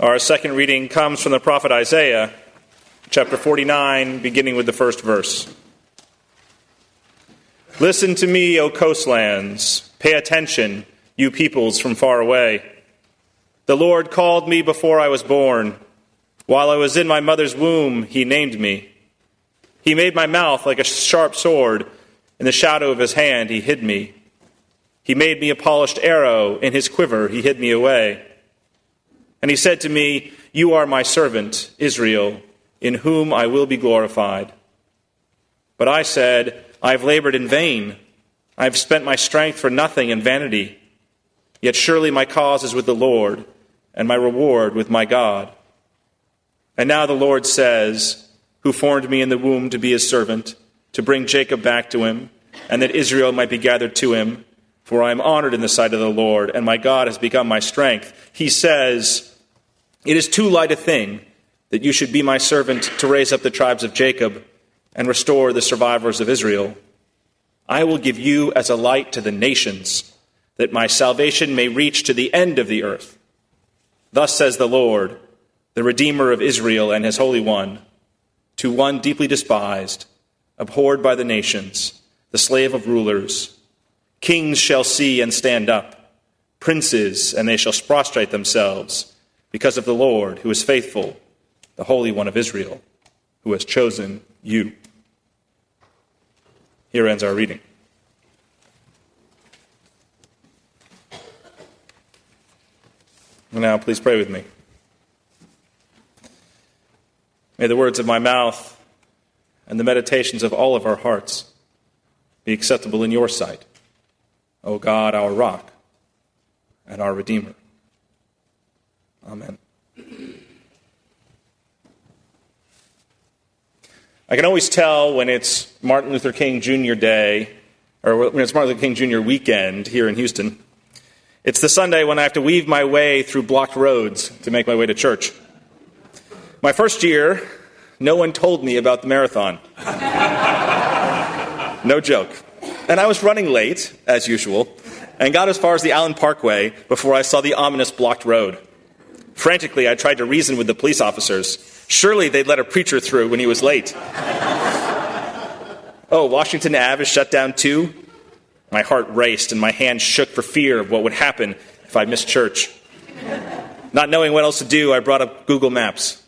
Our second reading comes from the prophet Isaiah, chapter 49, beginning with the first verse. Listen to me, O coastlands. Pay attention, you peoples from far away. The Lord called me before I was born. While I was in my mother's womb, he named me. He made my mouth like a sharp sword. In the shadow of his hand, he hid me. He made me a polished arrow. In his quiver, he hid me away. And he said to me, You are my servant, Israel, in whom I will be glorified. But I said, I have labored in vain. I have spent my strength for nothing in vanity. Yet surely my cause is with the Lord, and my reward with my God. And now the Lord says, Who formed me in the womb to be his servant, to bring Jacob back to him, and that Israel might be gathered to him. For I am honored in the sight of the Lord, and my God has become my strength. He says, It is too light a thing that you should be my servant to raise up the tribes of Jacob and restore the survivors of Israel. I will give you as a light to the nations, that my salvation may reach to the end of the earth. Thus says the Lord, the Redeemer of Israel and his Holy One, to one deeply despised, abhorred by the nations, the slave of rulers. Kings shall see and stand up, princes, and they shall prostrate themselves, because of the Lord, who is faithful, the Holy One of Israel, who has chosen you. Here ends our reading. Now, please pray with me. May the words of my mouth and the meditations of all of our hearts be acceptable in your sight, O God, our rock and our Redeemer. Amen. I can always tell when it's Martin Luther King Jr. Day, or when it's Martin Luther King Jr. weekend here in Houston. It's the Sunday when I have to weave my way through blocked roads to make my way to church. My first year, no one told me about the marathon. no joke. And I was running late, as usual, and got as far as the Allen Parkway before I saw the ominous blocked road. Frantically, I tried to reason with the police officers. Surely they'd let a preacher through when he was late. oh, Washington Ave is shut down too? My heart raced and my hands shook for fear of what would happen if I missed church. Not knowing what else to do, I brought up Google Maps.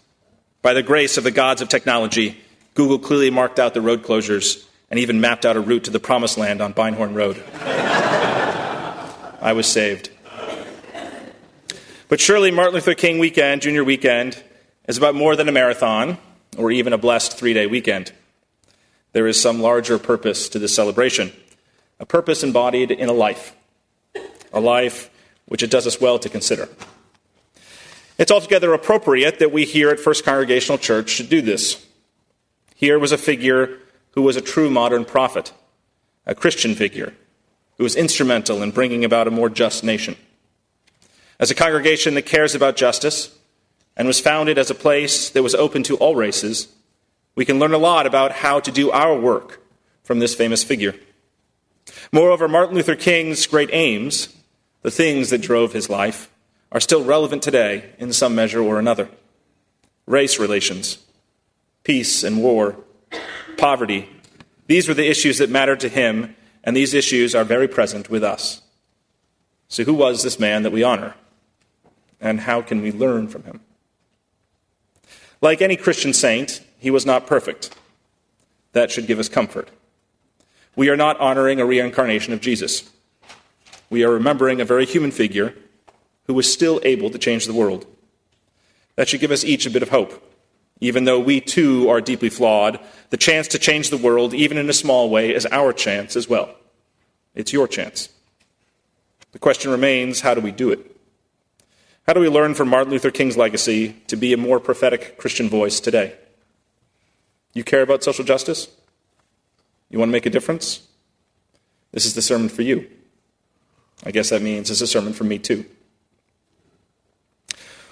By the grace of the gods of technology, Google clearly marked out the road closures and even mapped out a route to the promised land on Beinhorn Road. I was saved. But surely Martin Luther King weekend, junior weekend, is about more than a marathon or even a blessed three day weekend. There is some larger purpose to this celebration, a purpose embodied in a life, a life which it does us well to consider. It's altogether appropriate that we here at First Congregational Church should do this. Here was a figure who was a true modern prophet, a Christian figure, who was instrumental in bringing about a more just nation. As a congregation that cares about justice, and was founded as a place that was open to all races, we can learn a lot about how to do our work from this famous figure. Moreover, Martin Luther King's great aims, the things that drove his life, are still relevant today in some measure or another. Race relations, peace and war, poverty, these were the issues that mattered to him, and these issues are very present with us. So, who was this man that we honor? And how can we learn from him? Like any Christian saint, he was not perfect. That should give us comfort. We are not honoring a reincarnation of Jesus. We are remembering a very human figure who was still able to change the world. That should give us each a bit of hope. Even though we too are deeply flawed, the chance to change the world, even in a small way, is our chance as well. It's your chance. The question remains how do we do it? How do we learn from Martin Luther King's legacy to be a more prophetic Christian voice today? You care about social justice? You want to make a difference? This is the sermon for you. I guess that means it's a sermon for me too.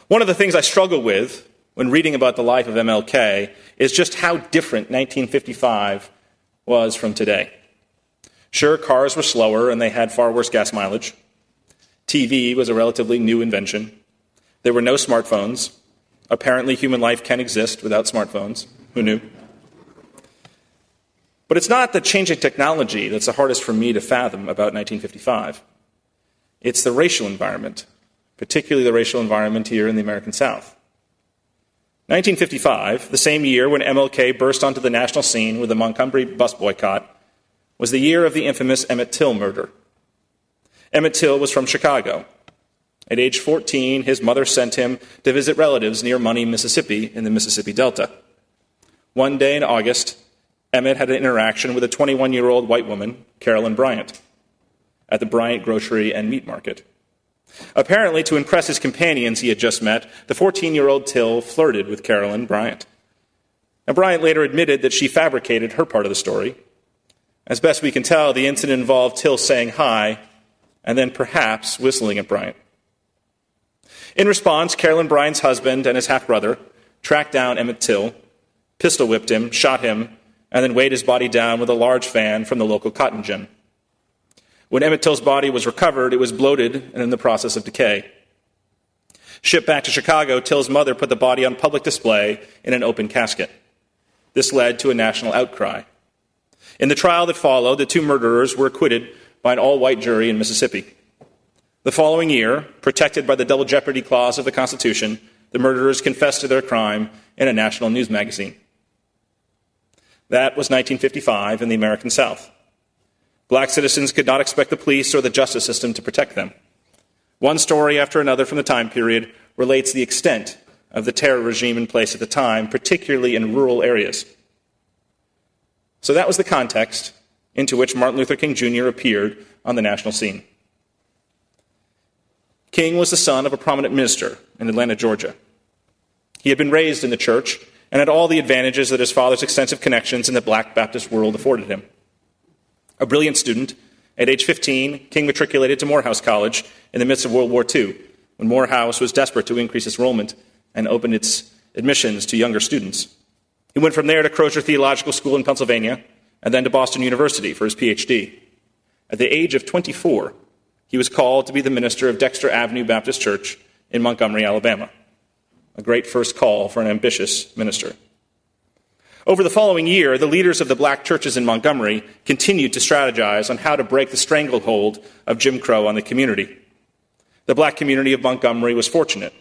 One of the things I struggle with when reading about the life of MLK is just how different 1955 was from today. Sure, cars were slower and they had far worse gas mileage. TV was a relatively new invention. There were no smartphones. Apparently, human life can exist without smartphones. Who knew? But it's not the changing technology that's the hardest for me to fathom about 1955. It's the racial environment, particularly the racial environment here in the American South. 1955, the same year when MLK burst onto the national scene with the Montgomery bus boycott, was the year of the infamous Emmett Till murder. Emmett Till was from Chicago. At age 14, his mother sent him to visit relatives near Money, Mississippi, in the Mississippi Delta. One day in August, Emmett had an interaction with a 21 year old white woman, Carolyn Bryant, at the Bryant Grocery and Meat Market. Apparently, to impress his companions he had just met, the 14 year old Till flirted with Carolyn Bryant. Now, Bryant later admitted that she fabricated her part of the story. As best we can tell, the incident involved Till saying hi and then perhaps whistling at Bryant. In response, Carolyn Bryant's husband and his half brother tracked down Emmett Till, pistol whipped him, shot him, and then weighed his body down with a large fan from the local cotton gin. When Emmett Till's body was recovered, it was bloated and in the process of decay. Shipped back to Chicago, Till's mother put the body on public display in an open casket. This led to a national outcry. In the trial that followed, the two murderers were acquitted by an all white jury in Mississippi. The following year, protected by the double jeopardy clause of the Constitution, the murderers confessed to their crime in a national news magazine. That was 1955 in the American South. Black citizens could not expect the police or the justice system to protect them. One story after another from the time period relates the extent of the terror regime in place at the time, particularly in rural areas. So that was the context into which Martin Luther King Jr. appeared on the national scene. King was the son of a prominent minister in Atlanta, Georgia. He had been raised in the church and had all the advantages that his father's extensive connections in the black Baptist world afforded him. A brilliant student, at age 15, King matriculated to Morehouse College in the midst of World War II, when Morehouse was desperate to increase its enrollment and open its admissions to younger students. He went from there to Crozer Theological School in Pennsylvania and then to Boston University for his PhD. At the age of 24, he was called to be the minister of Dexter Avenue Baptist Church in Montgomery, Alabama. A great first call for an ambitious minister. Over the following year, the leaders of the black churches in Montgomery continued to strategize on how to break the stranglehold of Jim Crow on the community. The black community of Montgomery was fortunate.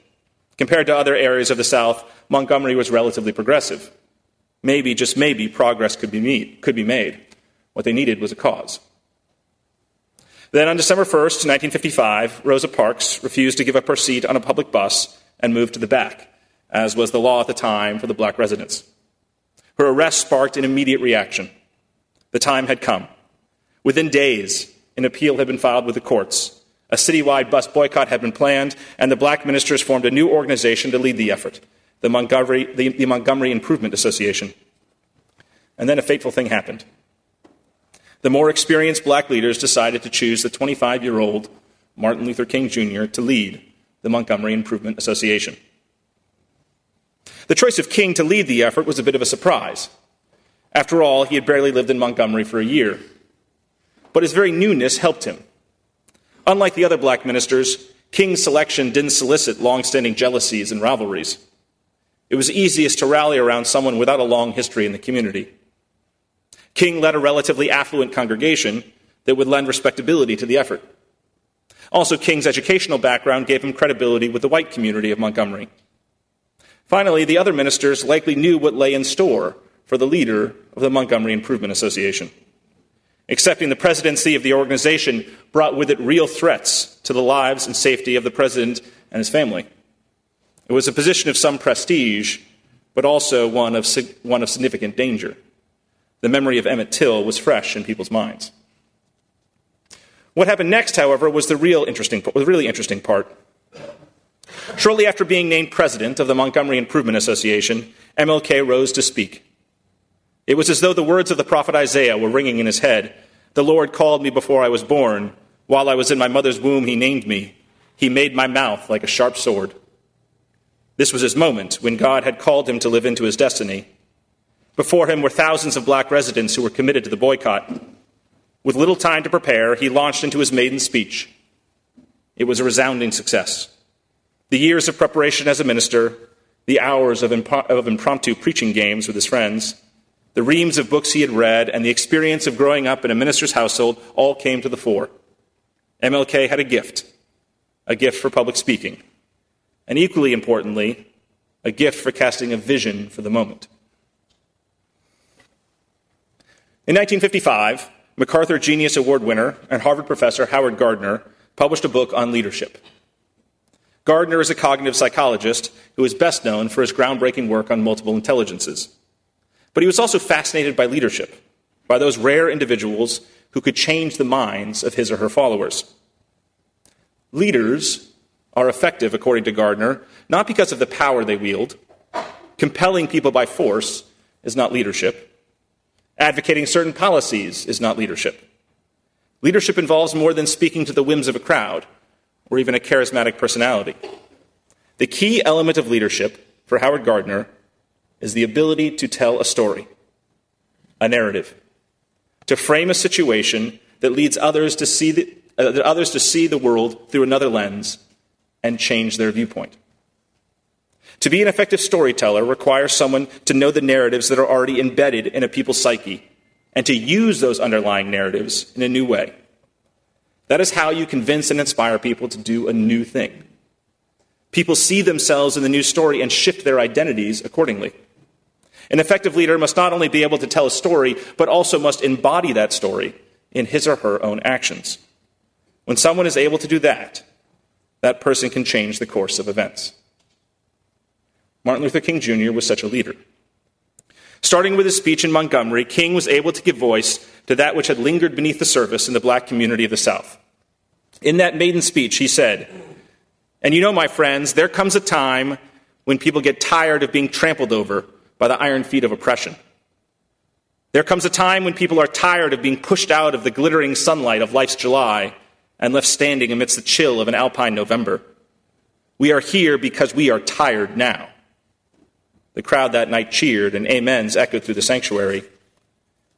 Compared to other areas of the South, Montgomery was relatively progressive. Maybe, just maybe, progress could be, made. What they needed was a cause. Then on December 1st, 1955, Rosa Parks refused to give up her seat on a public bus and moved to the back, as was the law at the time for the black residents. Her arrest sparked an immediate reaction. The time had come. Within days, an appeal had been filed with the courts. A citywide bus boycott had been planned, and the black ministers formed a new organization to lead the effort the Montgomery, the, the Montgomery Improvement Association. And then a fateful thing happened the more experienced black leaders decided to choose the 25 year old Martin Luther King Jr. to lead the Montgomery Improvement Association. The choice of King to lead the effort was a bit of a surprise. After all, he had barely lived in Montgomery for a year. But his very newness helped him. Unlike the other black ministers, King's selection didn't solicit long standing jealousies and rivalries. It was easiest to rally around someone without a long history in the community. King led a relatively affluent congregation that would lend respectability to the effort. Also, King's educational background gave him credibility with the white community of Montgomery. Finally, the other ministers likely knew what lay in store for the leader of the Montgomery Improvement Association. Accepting the presidency of the organization brought with it real threats to the lives and safety of the president and his family. It was a position of some prestige, but also one of, one of significant danger the memory of Emmett Till was fresh in people's minds. What happened next, however, was the real interesting, the really interesting part. Shortly after being named president of the Montgomery Improvement Association, MLK rose to speak. It was as though the words of the prophet Isaiah were ringing in his head. The Lord called me before I was born. While I was in my mother's womb, he named me. He made my mouth like a sharp sword. This was his moment when God had called him to live into his destiny before him were thousands of black residents who were committed to the boycott. With little time to prepare, he launched into his maiden speech. It was a resounding success. The years of preparation as a minister, the hours of, of impromptu preaching games with his friends, the reams of books he had read, and the experience of growing up in a minister's household all came to the fore. MLK had a gift a gift for public speaking, and equally importantly, a gift for casting a vision for the moment. In 1955, MacArthur Genius Award winner and Harvard professor Howard Gardner published a book on leadership. Gardner is a cognitive psychologist who is best known for his groundbreaking work on multiple intelligences. But he was also fascinated by leadership, by those rare individuals who could change the minds of his or her followers. Leaders are effective, according to Gardner, not because of the power they wield. Compelling people by force is not leadership. Advocating certain policies is not leadership. Leadership involves more than speaking to the whims of a crowd or even a charismatic personality. The key element of leadership for Howard Gardner is the ability to tell a story, a narrative, to frame a situation that leads others to see the, uh, others to see the world through another lens and change their viewpoint. To be an effective storyteller requires someone to know the narratives that are already embedded in a people's psyche and to use those underlying narratives in a new way. That is how you convince and inspire people to do a new thing. People see themselves in the new story and shift their identities accordingly. An effective leader must not only be able to tell a story, but also must embody that story in his or her own actions. When someone is able to do that, that person can change the course of events. Martin Luther King Jr. was such a leader. Starting with his speech in Montgomery, King was able to give voice to that which had lingered beneath the surface in the black community of the South. In that maiden speech, he said, And you know, my friends, there comes a time when people get tired of being trampled over by the iron feet of oppression. There comes a time when people are tired of being pushed out of the glittering sunlight of life's July and left standing amidst the chill of an alpine November. We are here because we are tired now. The crowd that night cheered, and amens echoed through the sanctuary.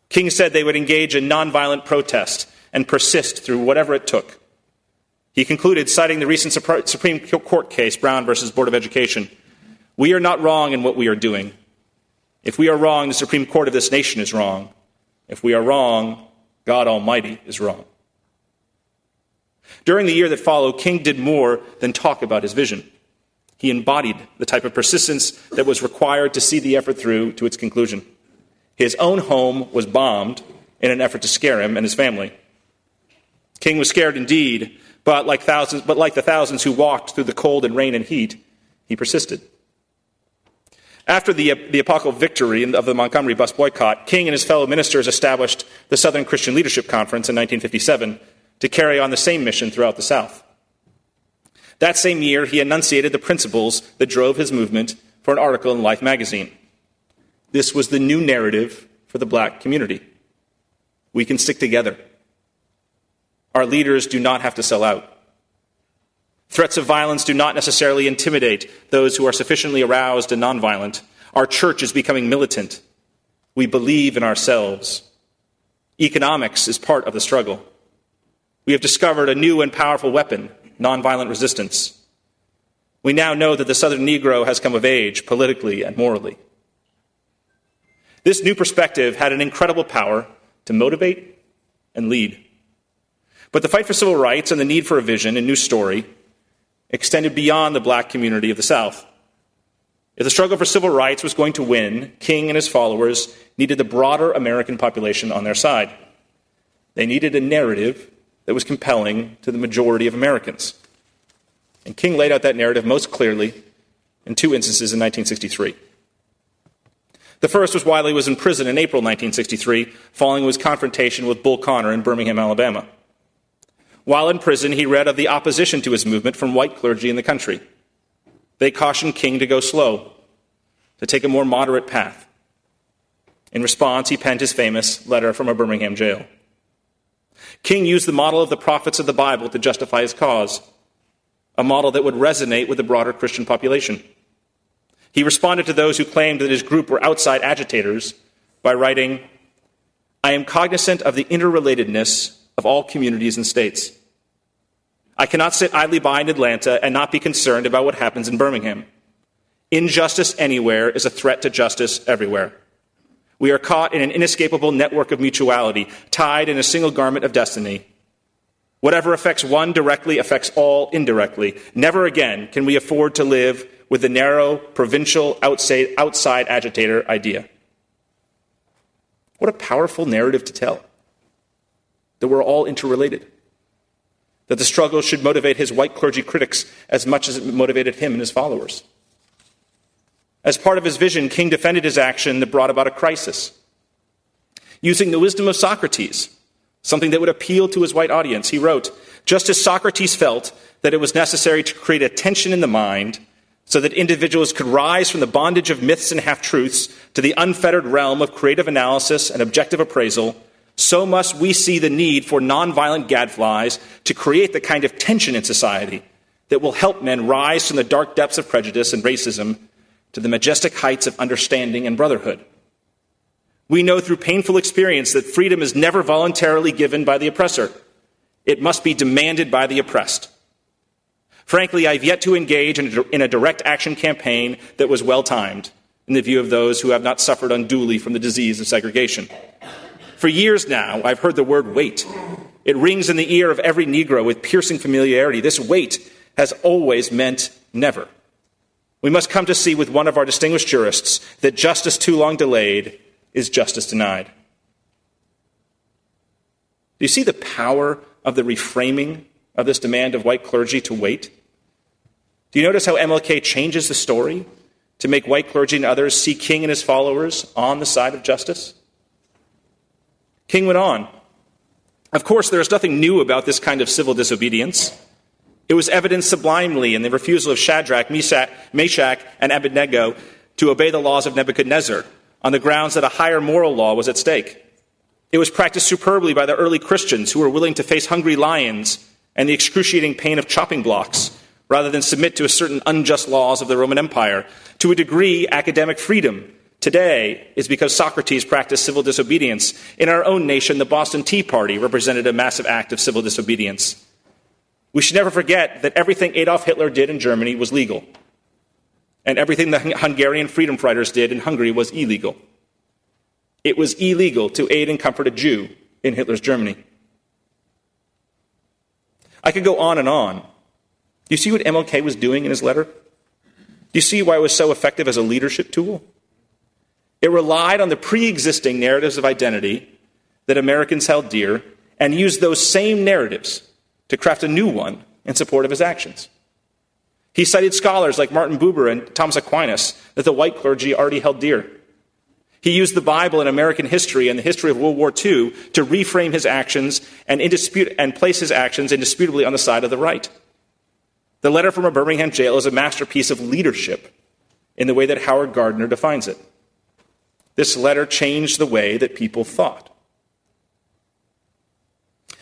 King said they would engage in nonviolent protest and persist through whatever it took. He concluded, citing the recent Supreme Court case, Brown versus Board of Education, We are not wrong in what we are doing. If we are wrong, the Supreme Court of this nation is wrong. If we are wrong, God Almighty is wrong. During the year that followed, King did more than talk about his vision. He embodied the type of persistence that was required to see the effort through to its conclusion. His own home was bombed in an effort to scare him and his family. King was scared indeed, but like, thousands, but like the thousands who walked through the cold and rain and heat, he persisted. After the, the apocalyptic victory of the Montgomery bus boycott, King and his fellow ministers established the Southern Christian Leadership Conference in 1957 to carry on the same mission throughout the South. That same year, he enunciated the principles that drove his movement for an article in Life magazine. This was the new narrative for the black community. We can stick together. Our leaders do not have to sell out. Threats of violence do not necessarily intimidate those who are sufficiently aroused and nonviolent. Our church is becoming militant. We believe in ourselves. Economics is part of the struggle. We have discovered a new and powerful weapon nonviolent resistance. We now know that the Southern Negro has come of age politically and morally. This new perspective had an incredible power to motivate and lead. But the fight for civil rights and the need for a vision and new story extended beyond the black community of the South. If the struggle for civil rights was going to win, King and his followers needed the broader American population on their side. They needed a narrative that was compelling to the majority of Americans. And King laid out that narrative most clearly in two instances in 1963. The first was while he was in prison in April 1963, following his confrontation with Bull Connor in Birmingham, Alabama. While in prison, he read of the opposition to his movement from white clergy in the country. They cautioned King to go slow, to take a more moderate path. In response, he penned his famous letter from a Birmingham jail. King used the model of the prophets of the Bible to justify his cause, a model that would resonate with the broader Christian population. He responded to those who claimed that his group were outside agitators by writing, I am cognizant of the interrelatedness of all communities and states. I cannot sit idly by in Atlanta and not be concerned about what happens in Birmingham. Injustice anywhere is a threat to justice everywhere. We are caught in an inescapable network of mutuality, tied in a single garment of destiny. Whatever affects one directly affects all indirectly. Never again can we afford to live with the narrow, provincial, outside, outside agitator idea. What a powerful narrative to tell that we're all interrelated. That the struggle should motivate his white clergy critics as much as it motivated him and his followers. As part of his vision, King defended his action that brought about a crisis. Using the wisdom of Socrates, something that would appeal to his white audience, he wrote Just as Socrates felt that it was necessary to create a tension in the mind so that individuals could rise from the bondage of myths and half truths to the unfettered realm of creative analysis and objective appraisal, so must we see the need for nonviolent gadflies to create the kind of tension in society that will help men rise from the dark depths of prejudice and racism to the majestic heights of understanding and brotherhood. We know through painful experience that freedom is never voluntarily given by the oppressor. It must be demanded by the oppressed. Frankly, I've yet to engage in a direct action campaign that was well timed in the view of those who have not suffered unduly from the disease of segregation. For years now, I've heard the word wait. It rings in the ear of every Negro with piercing familiarity. This wait has always meant never. We must come to see with one of our distinguished jurists that justice too long delayed is justice denied. Do you see the power of the reframing of this demand of white clergy to wait? Do you notice how MLK changes the story to make white clergy and others see King and his followers on the side of justice? King went on. Of course, there is nothing new about this kind of civil disobedience. It was evidenced sublimely in the refusal of Shadrach, Meshach, and Abednego to obey the laws of Nebuchadnezzar on the grounds that a higher moral law was at stake. It was practiced superbly by the early Christians who were willing to face hungry lions and the excruciating pain of chopping blocks rather than submit to a certain unjust laws of the Roman Empire. To a degree, academic freedom today is because Socrates practiced civil disobedience. In our own nation, the Boston Tea Party represented a massive act of civil disobedience. We should never forget that everything Adolf Hitler did in Germany was legal, and everything the Hungarian freedom fighters did in Hungary was illegal. It was illegal to aid and comfort a Jew in Hitler's Germany. I could go on and on. Do you see what MLK was doing in his letter? Do you see why it was so effective as a leadership tool? It relied on the pre existing narratives of identity that Americans held dear and used those same narratives to craft a new one in support of his actions. He cited scholars like Martin Buber and Thomas Aquinas that the white clergy already held dear. He used the Bible and American history and the history of World War II to reframe his actions and, indispute, and place his actions indisputably on the side of the right. The letter from a Birmingham jail is a masterpiece of leadership in the way that Howard Gardner defines it. This letter changed the way that people thought.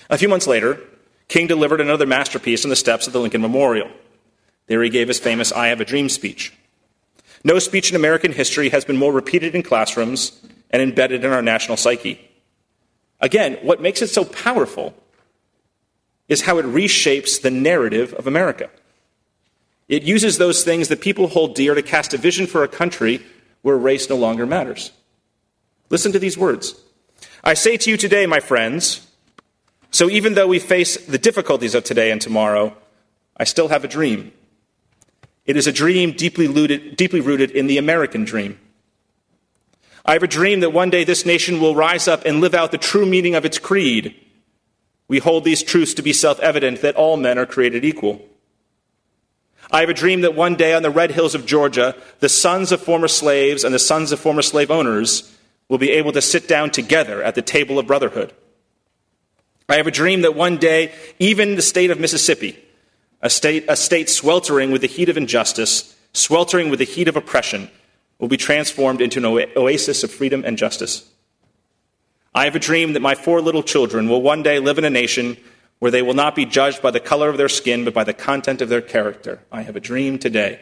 A few months later, King delivered another masterpiece on the steps of the Lincoln Memorial. There he gave his famous I Have a Dream speech. No speech in American history has been more repeated in classrooms and embedded in our national psyche. Again, what makes it so powerful is how it reshapes the narrative of America. It uses those things that people hold dear to cast a vision for a country where race no longer matters. Listen to these words I say to you today, my friends, so even though we face the difficulties of today and tomorrow, I still have a dream. It is a dream deeply rooted, deeply rooted in the American dream. I have a dream that one day this nation will rise up and live out the true meaning of its creed. We hold these truths to be self evident that all men are created equal. I have a dream that one day on the red hills of Georgia, the sons of former slaves and the sons of former slave owners will be able to sit down together at the table of brotherhood. I have a dream that one day, even the state of Mississippi, a state, a state sweltering with the heat of injustice, sweltering with the heat of oppression, will be transformed into an oasis of freedom and justice. I have a dream that my four little children will one day live in a nation where they will not be judged by the color of their skin, but by the content of their character. I have a dream today.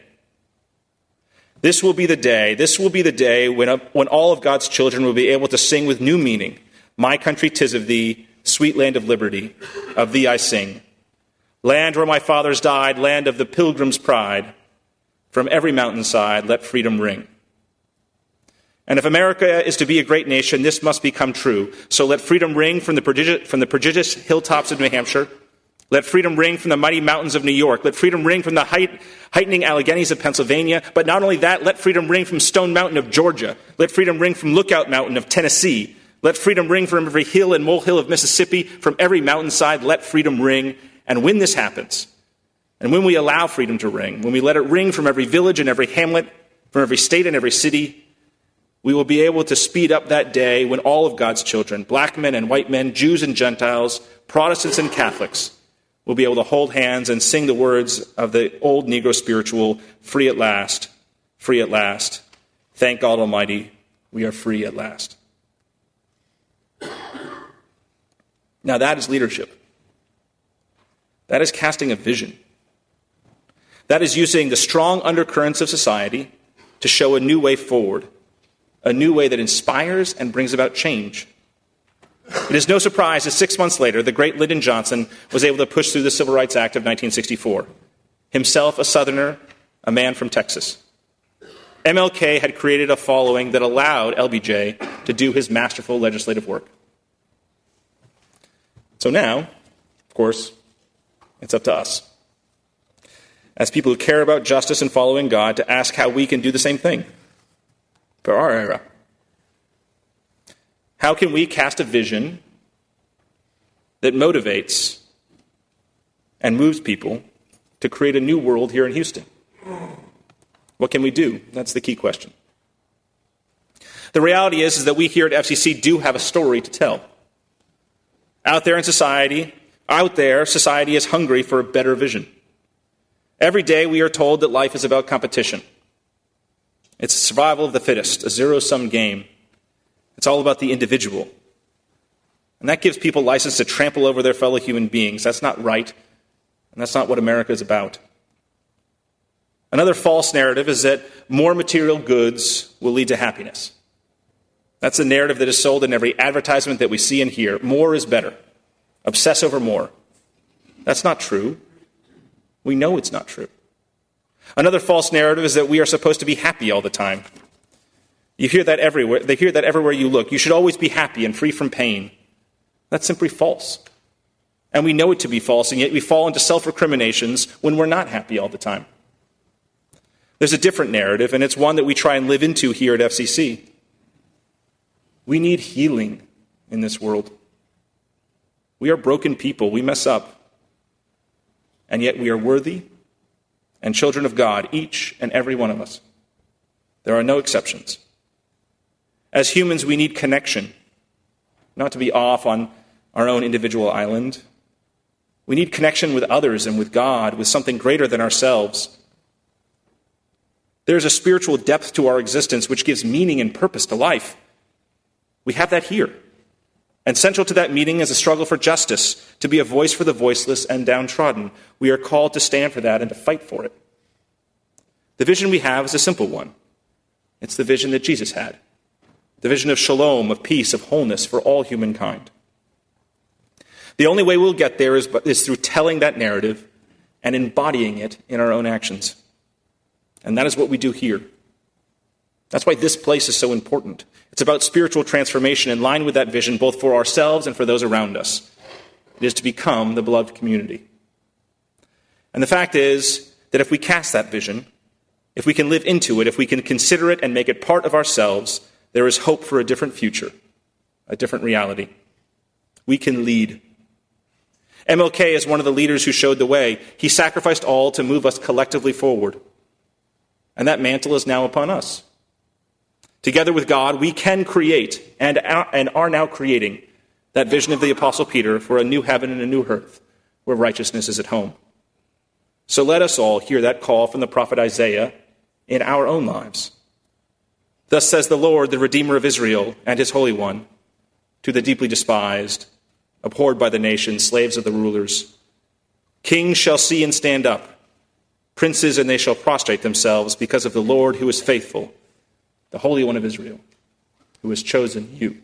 This will be the day, this will be the day when, when all of God's children will be able to sing with new meaning, My country, tis of thee, sweet land of liberty, of thee I sing. land where my fathers died, land of the pilgrim's pride. From every mountainside, let freedom ring. And if America is to be a great nation, this must become true. So let freedom ring from the, prodigious, from the prodigious hilltops of New Hampshire. Let freedom ring from the mighty mountains of New York. Let freedom ring from the height, heightening Alleghenies of Pennsylvania. But not only that, let freedom ring from Stone Mountain of Georgia. Let freedom ring from Lookout Mountain of Tennessee. Let freedom ring from every hill and molehill of Mississippi, from every mountainside. Let freedom ring. And when this happens, and when we allow freedom to ring, when we let it ring from every village and every hamlet, from every state and every city, we will be able to speed up that day when all of God's children, black men and white men, Jews and Gentiles, Protestants and Catholics, will be able to hold hands and sing the words of the old Negro spiritual free at last, free at last. Thank God Almighty, we are free at last. Now, that is leadership. That is casting a vision. That is using the strong undercurrents of society to show a new way forward a new way that inspires and brings about change. It is no surprise that six months later, the great Lyndon Johnson was able to push through the Civil Rights Act of 1964. Himself a Southerner, a man from Texas. MLK had created a following that allowed LBJ to do his masterful legislative work. So now, of course, it's up to us, as people who care about justice and following God, to ask how we can do the same thing for our era. How can we cast a vision that motivates and moves people to create a new world here in Houston? What can we do? That's the key question. The reality is, is that we here at FCC do have a story to tell. Out there in society, out there, society is hungry for a better vision. Every day we are told that life is about competition. It's survival of the fittest, a zero sum game. It's all about the individual. And that gives people license to trample over their fellow human beings. That's not right, and that's not what America is about. Another false narrative is that more material goods will lead to happiness. That's the narrative that is sold in every advertisement that we see and hear. More is better. Obsess over more. That's not true. We know it's not true. Another false narrative is that we are supposed to be happy all the time. You hear that everywhere. They hear that everywhere you look. You should always be happy and free from pain. That's simply false. And we know it to be false, and yet we fall into self recriminations when we're not happy all the time. There's a different narrative, and it's one that we try and live into here at FCC. We need healing in this world. We are broken people. We mess up. And yet we are worthy and children of God, each and every one of us. There are no exceptions. As humans, we need connection, not to be off on our own individual island. We need connection with others and with God, with something greater than ourselves. There's a spiritual depth to our existence which gives meaning and purpose to life. We have that here. And central to that meeting is a struggle for justice, to be a voice for the voiceless and downtrodden. We are called to stand for that and to fight for it. The vision we have is a simple one it's the vision that Jesus had the vision of shalom, of peace, of wholeness for all humankind. The only way we'll get there is, is through telling that narrative and embodying it in our own actions. And that is what we do here. That's why this place is so important. It's about spiritual transformation in line with that vision, both for ourselves and for those around us. It is to become the beloved community. And the fact is that if we cast that vision, if we can live into it, if we can consider it and make it part of ourselves, there is hope for a different future, a different reality. We can lead. MLK is one of the leaders who showed the way. He sacrificed all to move us collectively forward. And that mantle is now upon us. Together with God, we can create and, are now creating that vision of the Apostle Peter for a new heaven and a new earth where righteousness is at home. So let us all hear that call from the prophet Isaiah in our own lives. Thus says the Lord, the Redeemer of Israel and his Holy One, to the deeply despised, abhorred by the nations, slaves of the rulers Kings shall see and stand up, princes and they shall prostrate themselves because of the Lord who is faithful the Holy One of Israel, who has chosen you.